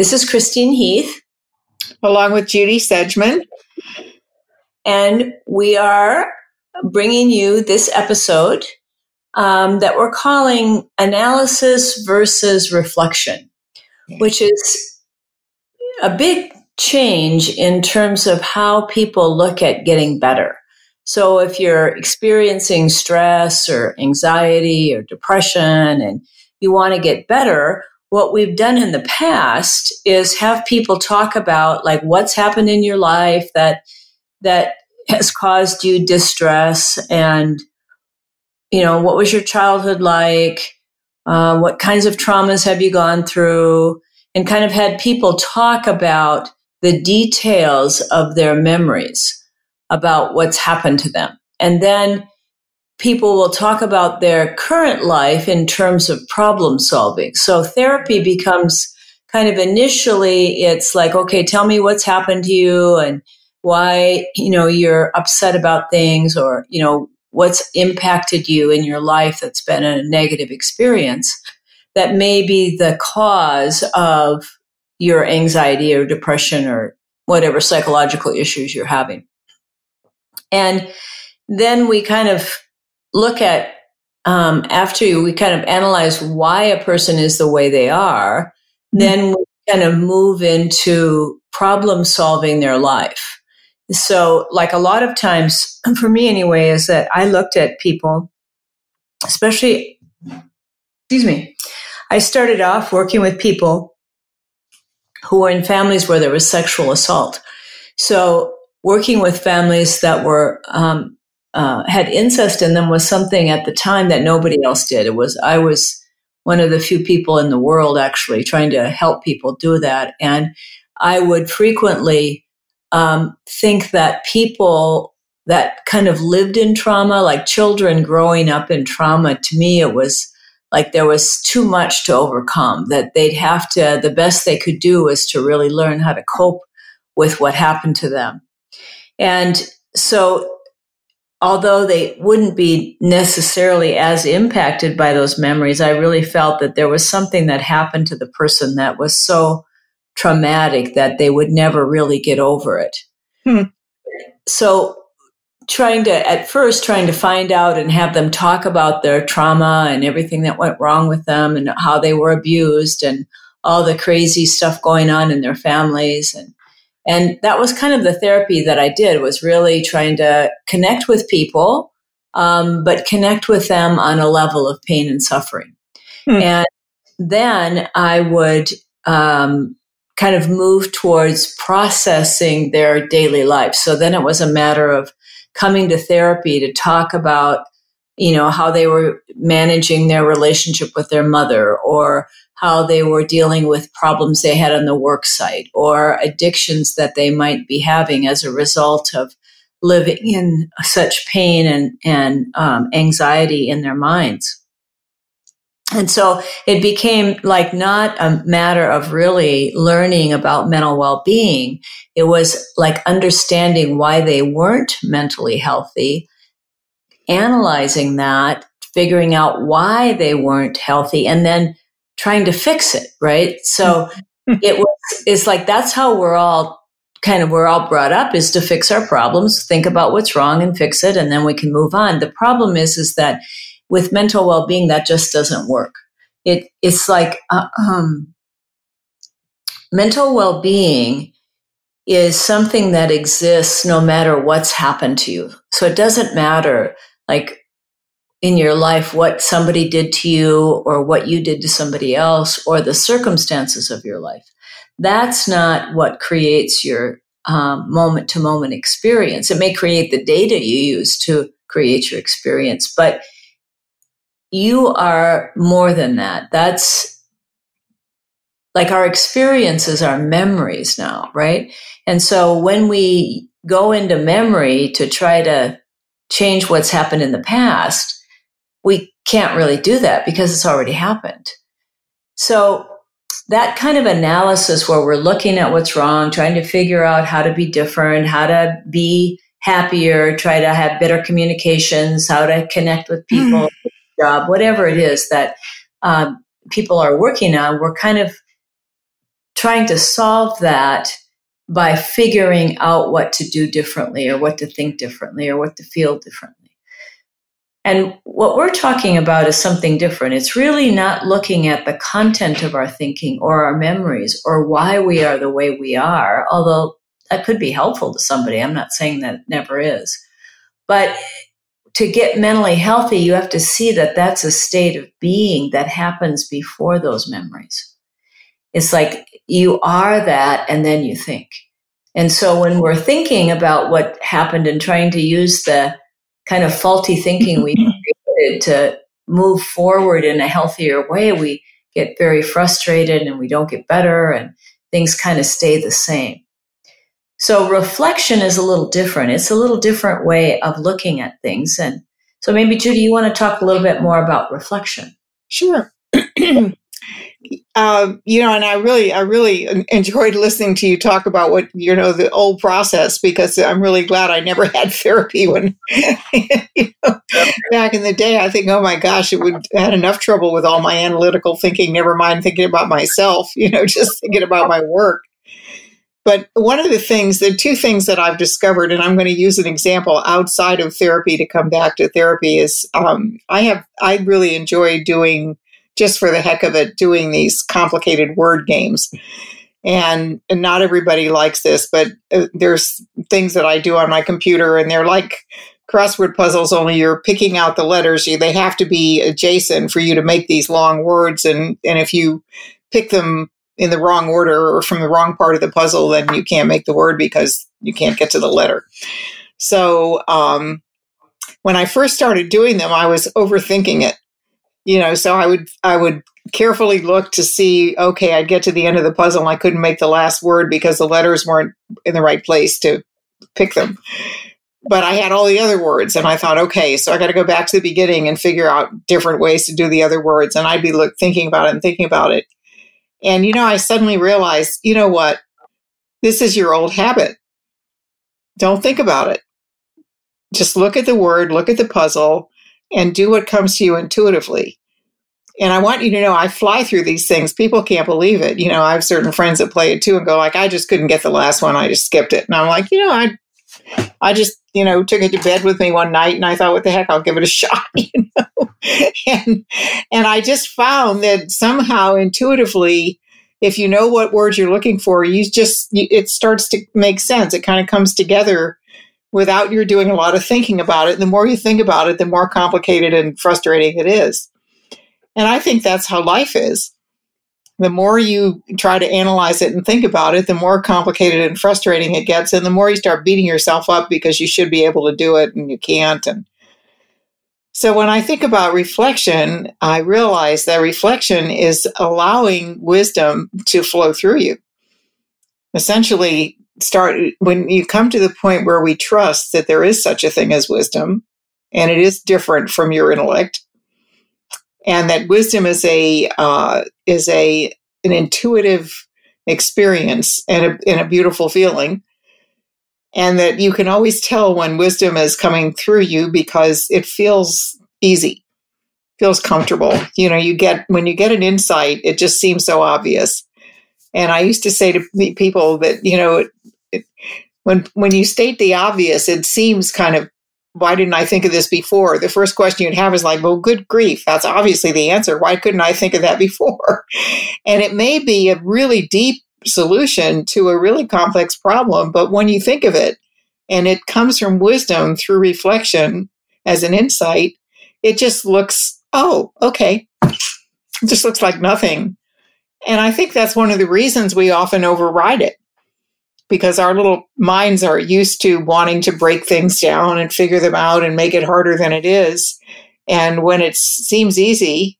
This is Christine Heath. Along with Judy Sedgeman. And we are bringing you this episode um, that we're calling Analysis versus Reflection, which is a big change in terms of how people look at getting better. So if you're experiencing stress or anxiety or depression and you want to get better, what we've done in the past is have people talk about like what's happened in your life that that has caused you distress and you know what was your childhood like? Uh, what kinds of traumas have you gone through? And kind of had people talk about the details of their memories about what's happened to them. And then people will talk about their current life in terms of problem solving. So therapy mm-hmm. becomes kind of initially it's like, okay, tell me what's happened to you and why, you know, you're upset about things or, you know, what's impacted you in your life that's been a negative experience that may be the cause of your anxiety or depression or whatever psychological issues you're having. And then we kind of look at um, after we kind of analyze why a person is the way they are, mm-hmm. then we kind of move into problem solving their life. So, like a lot of times, for me anyway, is that I looked at people, especially, excuse me, I started off working with people who were in families where there was sexual assault. So, working with families that were um, uh, had incest in them was something at the time that nobody else did. It was I was one of the few people in the world actually trying to help people do that, and I would frequently um, think that people that kind of lived in trauma, like children growing up in trauma, to me it was like there was too much to overcome. That they'd have to. The best they could do was to really learn how to cope with what happened to them, and so although they wouldn't be necessarily as impacted by those memories, I really felt that there was something that happened to the person that was so traumatic that they would never really get over it. Hmm. So, trying to, at first, trying to find out and have them talk about their trauma and everything that went wrong with them and how they were abused and all the crazy stuff going on in their families and and that was kind of the therapy that I did was really trying to connect with people, um, but connect with them on a level of pain and suffering. Hmm. And then I would um, kind of move towards processing their daily life. So then it was a matter of coming to therapy to talk about, you know, how they were managing their relationship with their mother or how they were dealing with problems they had on the work site or addictions that they might be having as a result of living in such pain and, and um, anxiety in their minds. And so it became like not a matter of really learning about mental well being. It was like understanding why they weren't mentally healthy, analyzing that, figuring out why they weren't healthy, and then trying to fix it, right? So it was, it's like that's how we're all kind of we're all brought up is to fix our problems, think about what's wrong and fix it, and then we can move on. The problem is, is that with mental well-being, that just doesn't work. It it's like uh, um, mental well-being is something that exists no matter what's happened to you. So it doesn't matter like in your life what somebody did to you or what you did to somebody else or the circumstances of your life. That's not what creates your moment to moment experience. It may create the data you use to create your experience, but you are more than that. That's like our experiences are memories now, right? And so when we go into memory to try to change what's happened in the past, we can't really do that because it's already happened. So that kind of analysis where we're looking at what's wrong, trying to figure out how to be different, how to be happier, try to have better communications, how to connect with people, mm. job, whatever it is that um, people are working on, we're kind of trying to solve that by figuring out what to do differently or what to think differently or what to feel differently. And what we're talking about is something different. It's really not looking at the content of our thinking or our memories or why we are the way we are, although that could be helpful to somebody. I'm not saying that it never is. But to get mentally healthy, you have to see that that's a state of being that happens before those memories. It's like you are that and then you think. And so when we're thinking about what happened and trying to use the kind of faulty thinking we created to move forward in a healthier way, we get very frustrated and we don't get better and things kind of stay the same. So reflection is a little different. It's a little different way of looking at things. And so maybe Judy, you want to talk a little bit more about reflection. Sure. Um, you know, and I really, I really enjoyed listening to you talk about what you know the old process because I'm really glad I never had therapy when you know, back in the day. I think, oh my gosh, it would I had enough trouble with all my analytical thinking. Never mind thinking about myself. You know, just thinking about my work. But one of the things, the two things that I've discovered, and I'm going to use an example outside of therapy to come back to therapy, is um, I have I really enjoy doing just for the heck of it doing these complicated word games. And, and not everybody likes this, but uh, there's things that I do on my computer, and they're like crossword puzzles. Only you're picking out the letters. You, they have to be adjacent for you to make these long words, and and if you pick them in the wrong order or from the wrong part of the puzzle, then you can't make the word because you can't get to the letter. So um, when I first started doing them, I was overthinking it you know so i would i would carefully look to see okay i'd get to the end of the puzzle and i couldn't make the last word because the letters weren't in the right place to pick them. But i had all the other words and i thought okay so i got to go back to the beginning and figure out different ways to do the other words. And i'd be look, thinking about it and thinking about it. And you know i suddenly realized you know what? This is your old habit. Don't think about it. Just look at the word look at the puzzle and do what comes to you intuitively. And I want you to know I fly through these things. People can't believe it. You know, I have certain friends that play it too and go like, I just couldn't get the last one. I just skipped it. And I'm like, you know, I I just, you know, took it to bed with me one night and I thought, what the heck, I'll give it a shot, you know. and and I just found that somehow intuitively, if you know what words you're looking for, you just it starts to make sense. It kind of comes together without you doing a lot of thinking about it. And the more you think about it, the more complicated and frustrating it is. And I think that's how life is. The more you try to analyze it and think about it, the more complicated and frustrating it gets. And the more you start beating yourself up because you should be able to do it and you can't. And so when I think about reflection, I realize that reflection is allowing wisdom to flow through you. Essentially, start when you come to the point where we trust that there is such a thing as wisdom and it is different from your intellect and that wisdom is a uh, is a an intuitive experience and a, and a beautiful feeling and that you can always tell when wisdom is coming through you because it feels easy feels comfortable. You know you get when you get an insight it just seems so obvious. And I used to say to people that, you know, when when you state the obvious, it seems kind of why didn't I think of this before? The first question you'd have is like, well, good grief, that's obviously the answer. Why couldn't I think of that before? And it may be a really deep solution to a really complex problem, but when you think of it and it comes from wisdom through reflection as an insight, it just looks, oh, okay. It just looks like nothing. And I think that's one of the reasons we often override it because our little minds are used to wanting to break things down and figure them out and make it harder than it is. And when it seems easy,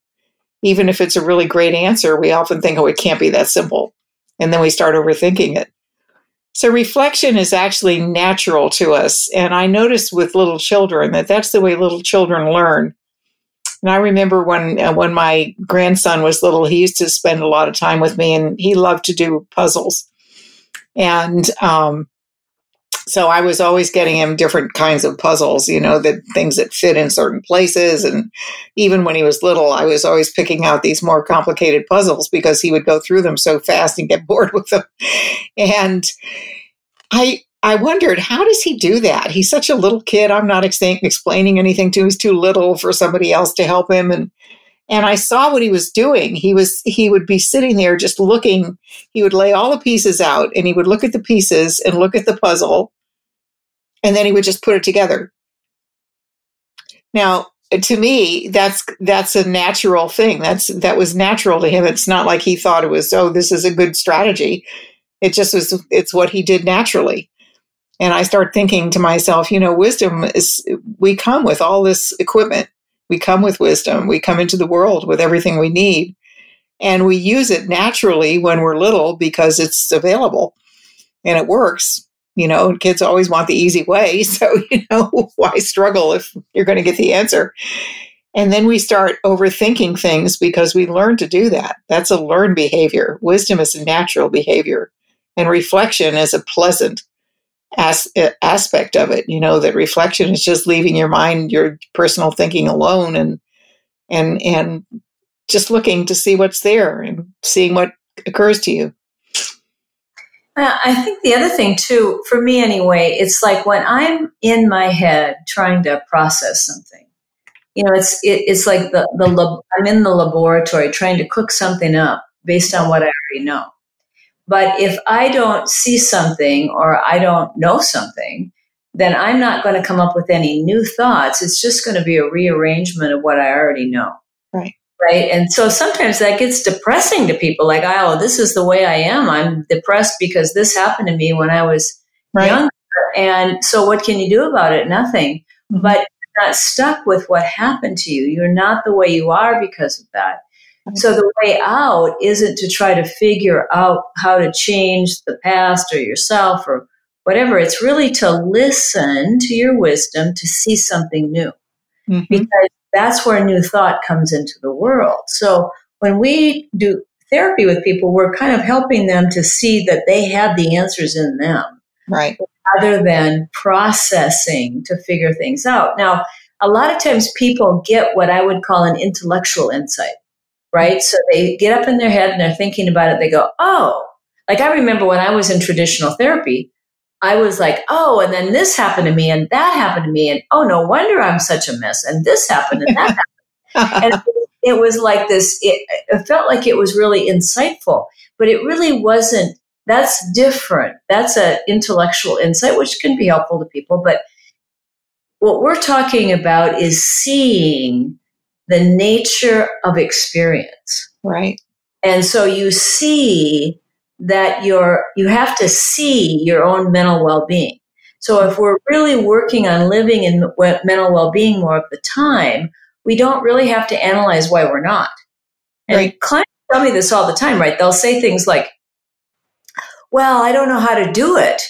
even if it's a really great answer, we often think, oh, it can't be that simple. And then we start overthinking it. So reflection is actually natural to us. And I notice with little children that that's the way little children learn. And I remember when uh, when my grandson was little, he used to spend a lot of time with me, and he loved to do puzzles. And um, so I was always getting him different kinds of puzzles, you know, that things that fit in certain places. And even when he was little, I was always picking out these more complicated puzzles because he would go through them so fast and get bored with them. And I I wondered, how does he do that? He's such a little kid. I'm not ex- explaining anything to him. He's too little for somebody else to help him. And and I saw what he was doing. He was he would be sitting there just looking. He would lay all the pieces out and he would look at the pieces and look at the puzzle. And then he would just put it together. Now, to me, that's that's a natural thing. That's that was natural to him. It's not like he thought it was, oh, this is a good strategy. It just was it's what he did naturally. And I start thinking to myself, you know, wisdom is, we come with all this equipment. We come with wisdom. We come into the world with everything we need. And we use it naturally when we're little because it's available and it works. You know, kids always want the easy way. So, you know, why struggle if you're going to get the answer? And then we start overthinking things because we learn to do that. That's a learned behavior. Wisdom is a natural behavior, and reflection is a pleasant as, aspect of it. You know that reflection is just leaving your mind, your personal thinking alone, and and and just looking to see what's there and seeing what occurs to you. I think the other thing too, for me anyway, it's like when I'm in my head trying to process something. You know, it's it, it's like the the lab, I'm in the laboratory trying to cook something up based on what I already know. But if I don't see something or I don't know something, then I'm not going to come up with any new thoughts. It's just going to be a rearrangement of what I already know. Right. Right. And so sometimes that gets depressing to people like, oh, this is the way I am. I'm depressed because this happened to me when I was right. younger. And so what can you do about it? Nothing. Mm-hmm. But you're not stuck with what happened to you. You're not the way you are because of that. So the way out isn't to try to figure out how to change the past or yourself or whatever. It's really to listen to your wisdom to see something new. Mm-hmm. Because that's where new thought comes into the world. So when we do therapy with people, we're kind of helping them to see that they have the answers in them. Right. Rather than processing to figure things out. Now, a lot of times people get what I would call an intellectual insight right? So they get up in their head and they're thinking about it. They go, oh, like I remember when I was in traditional therapy, I was like, oh, and then this happened to me and that happened to me. And oh, no wonder I'm such a mess. And this happened and that happened. and it was like this, it, it felt like it was really insightful, but it really wasn't. That's different. That's an intellectual insight, which can be helpful to people. But what we're talking about is seeing the nature of experience. Right. And so you see that you're, you have to see your own mental well being. So if we're really working on living in mental well being more of the time, we don't really have to analyze why we're not. And right. clients tell me this all the time, right? They'll say things like, well, I don't know how to do it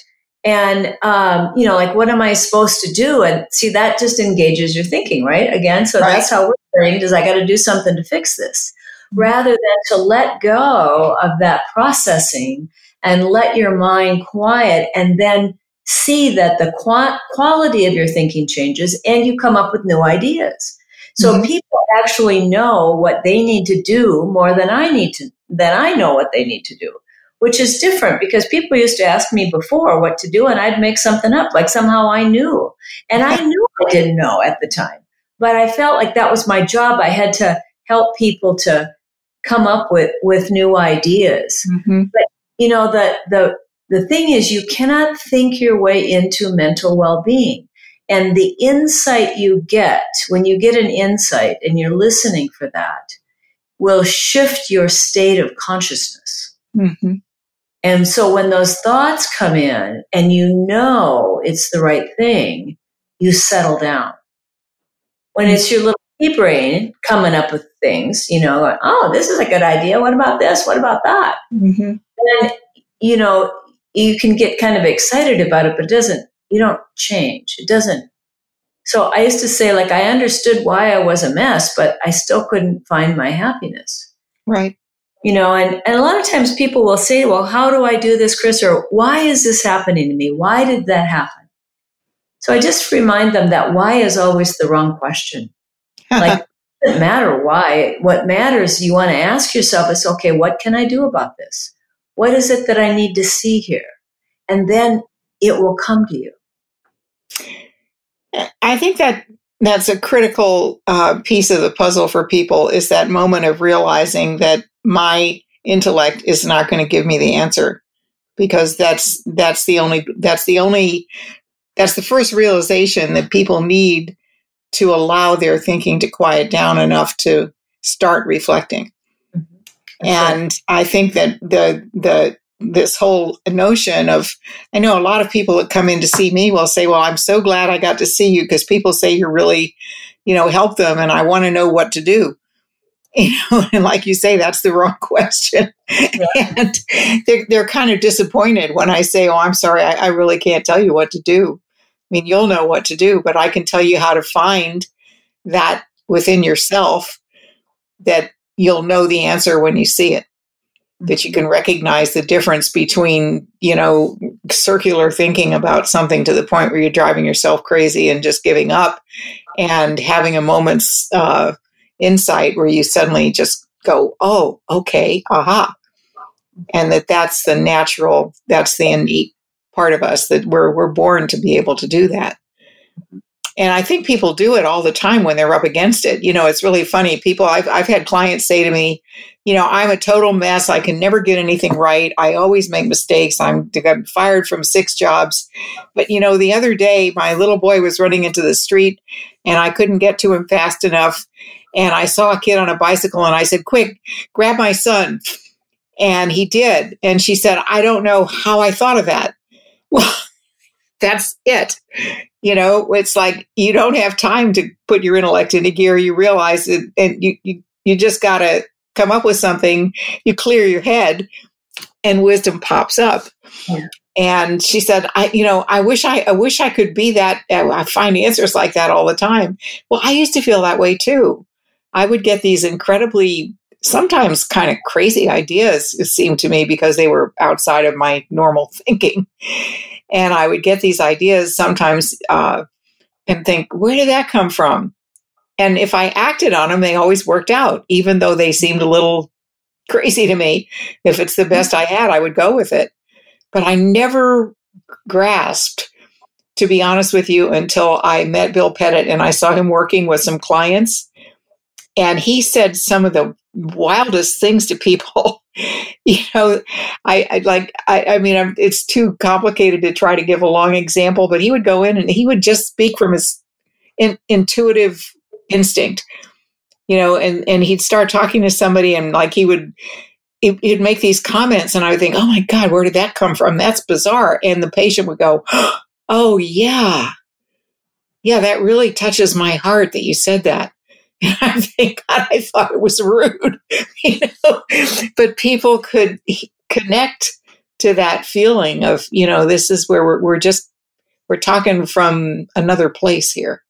and um, you know like what am i supposed to do and see that just engages your thinking right again so right. that's how we're trained is i got to do something to fix this rather than to let go of that processing and let your mind quiet and then see that the qu- quality of your thinking changes and you come up with new ideas so mm-hmm. people actually know what they need to do more than i need to than i know what they need to do which is different because people used to ask me before what to do and I'd make something up like somehow I knew. And I knew I didn't know at the time, but I felt like that was my job. I had to help people to come up with, with new ideas. Mm-hmm. But you know, the, the, the thing is you cannot think your way into mental well-being. And the insight you get when you get an insight and you're listening for that will shift your state of consciousness. Mm-hmm. And so when those thoughts come in and you know it's the right thing, you settle down. When it's your little monkey brain coming up with things, you know, like, oh, this is a good idea. What about this? What about that? Mm-hmm. And, you know, you can get kind of excited about it, but it doesn't, you don't change. It doesn't. So I used to say, like, I understood why I was a mess, but I still couldn't find my happiness. Right. You know, and, and a lot of times people will say, well, how do I do this, Chris? Or why is this happening to me? Why did that happen? So I just remind them that why is always the wrong question. like, it doesn't matter why. What matters, you want to ask yourself is, okay, what can I do about this? What is it that I need to see here? And then it will come to you. I think that that's a critical uh, piece of the puzzle for people is that moment of realizing that my intellect is not going to give me the answer because that's that's the only that's the only that's the first realization that people need to allow their thinking to quiet down enough to start reflecting. Mm-hmm. And right. I think that the the this whole notion of I know a lot of people that come in to see me will say, "Well, I'm so glad I got to see you because people say you really, you know, help them and I want to know what to do." You know, and like you say, that's the wrong question. Yeah. and they're, they're kind of disappointed when I say, Oh, I'm sorry, I, I really can't tell you what to do. I mean, you'll know what to do, but I can tell you how to find that within yourself that you'll know the answer when you see it. That you can recognize the difference between, you know, circular thinking about something to the point where you're driving yourself crazy and just giving up and having a moment's uh, insight where you suddenly just go, oh, okay, aha. And that that's the natural, that's the innate part of us that we're we're born to be able to do that. And I think people do it all the time when they're up against it. You know, it's really funny. People, I've, I've had clients say to me, you know, I'm a total mess. I can never get anything right. I always make mistakes. I'm, I'm fired from six jobs. But, you know, the other day, my little boy was running into the street and I couldn't get to him fast enough. And I saw a kid on a bicycle and I said, quick, grab my son. And he did. And she said, I don't know how I thought of that. Well, that's it. You know, it's like you don't have time to put your intellect into gear. You realize it, and you, you, you just got to come up with something. You clear your head, and wisdom pops up. Yeah. And she said, "I, you know, I wish I, I wish I could be that. I find answers like that all the time. Well, I used to feel that way too. I would get these incredibly sometimes kind of crazy ideas, it seemed to me, because they were outside of my normal thinking. And I would get these ideas sometimes uh, and think, where did that come from? And if I acted on them, they always worked out, even though they seemed a little crazy to me. If it's the best I had, I would go with it. But I never grasped, to be honest with you, until I met Bill Pettit and I saw him working with some clients. And he said some of the wildest things to people. you know, I, I like, I, I mean, I'm, it's too complicated to try to give a long example, but he would go in and he would just speak from his in, intuitive instinct, you know, and, and he'd start talking to somebody and like he would, he'd make these comments and I would think, oh my God, where did that come from? That's bizarre. And the patient would go, oh yeah. Yeah, that really touches my heart that you said that. And I think God, I thought it was rude, you know, but people could connect to that feeling of, you know, this is where we're, we're just, we're talking from another place here.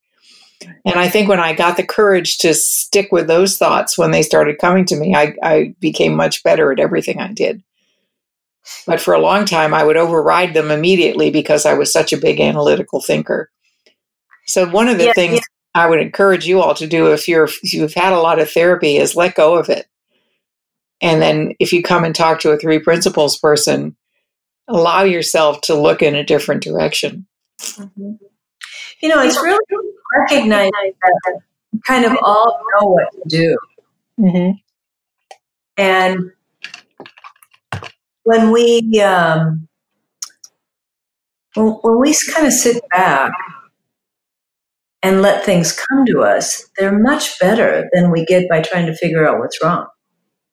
And I think when I got the courage to stick with those thoughts when they started coming to me, I, I became much better at everything I did. But for a long time, I would override them immediately because I was such a big analytical thinker. So one of the yeah, things I would encourage you all to do if you're if you've had a lot of therapy is let go of it. And then if you come and talk to a three principles person, allow yourself to look in a different direction. Mm-hmm. You know, it's really recognizing that kind of all know what to do. Mm-hmm. And when we um, when, when we kind of sit back and let things come to us, they're much better than we get by trying to figure out what's wrong.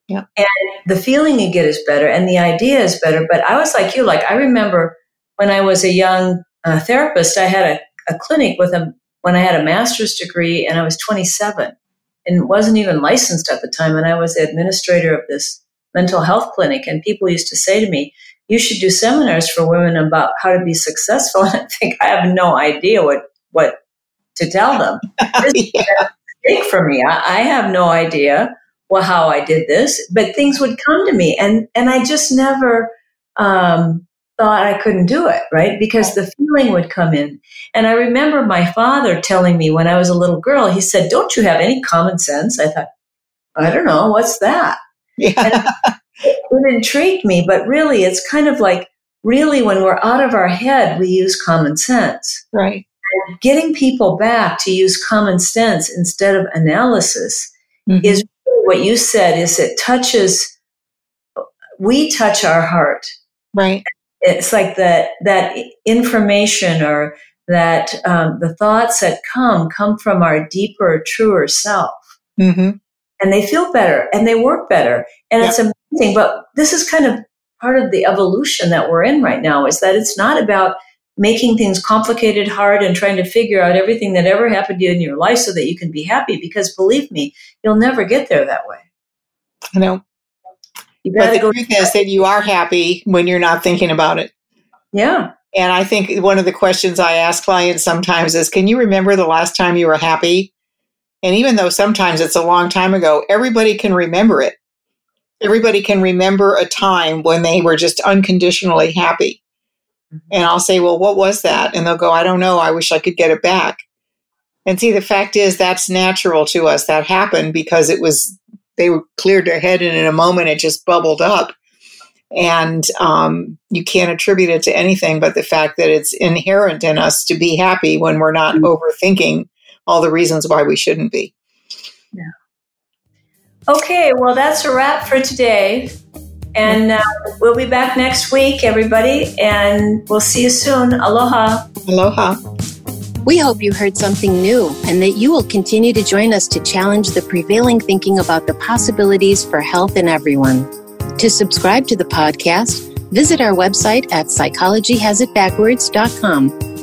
Yeah. And the feeling you get is better and the idea is better. But I was like you, like I remember when I was a young uh, therapist, I had a, a clinic with a, when I had a master's degree and I was 27. and wasn't even licensed at the time. And I was the administrator of this mental health clinic. And people used to say to me, you should do seminars for women about how to be successful. And I think I have no idea what, what to tell them. This yeah. big for me. I, I have no idea well, how I did this, but things would come to me and, and I just never, um, thought I couldn't do it, right? Because the feeling would come in. And I remember my father telling me when I was a little girl, he said, Don't you have any common sense? I thought, I don't know, what's that? Yeah. it, it intrigued me, but really, it's kind of like really when we're out of our head, we use common sense. Right. Getting people back to use common sense instead of analysis mm-hmm. is what you said is it touches we touch our heart right it's like that that information or that um, the thoughts that come come from our deeper truer self mm-hmm. and they feel better and they work better and yep. it's amazing but this is kind of part of the evolution that we're in right now is that it's not about making things complicated hard and trying to figure out everything that ever happened to you in your life so that you can be happy because believe me you'll never get there that way i know but the truth is that you are happy when you're not thinking about it. Yeah. And I think one of the questions I ask clients sometimes is Can you remember the last time you were happy? And even though sometimes it's a long time ago, everybody can remember it. Everybody can remember a time when they were just unconditionally happy. Mm-hmm. And I'll say, Well, what was that? And they'll go, I don't know. I wish I could get it back. And see, the fact is, that's natural to us. That happened because it was they were cleared their head and in a moment it just bubbled up and um, you can't attribute it to anything but the fact that it's inherent in us to be happy when we're not mm-hmm. overthinking all the reasons why we shouldn't be yeah okay well that's a wrap for today and uh, we'll be back next week everybody and we'll see you soon. Aloha. Aloha. We hope you heard something new and that you will continue to join us to challenge the prevailing thinking about the possibilities for health in everyone. To subscribe to the podcast, visit our website at psychologyhasitbackwards.com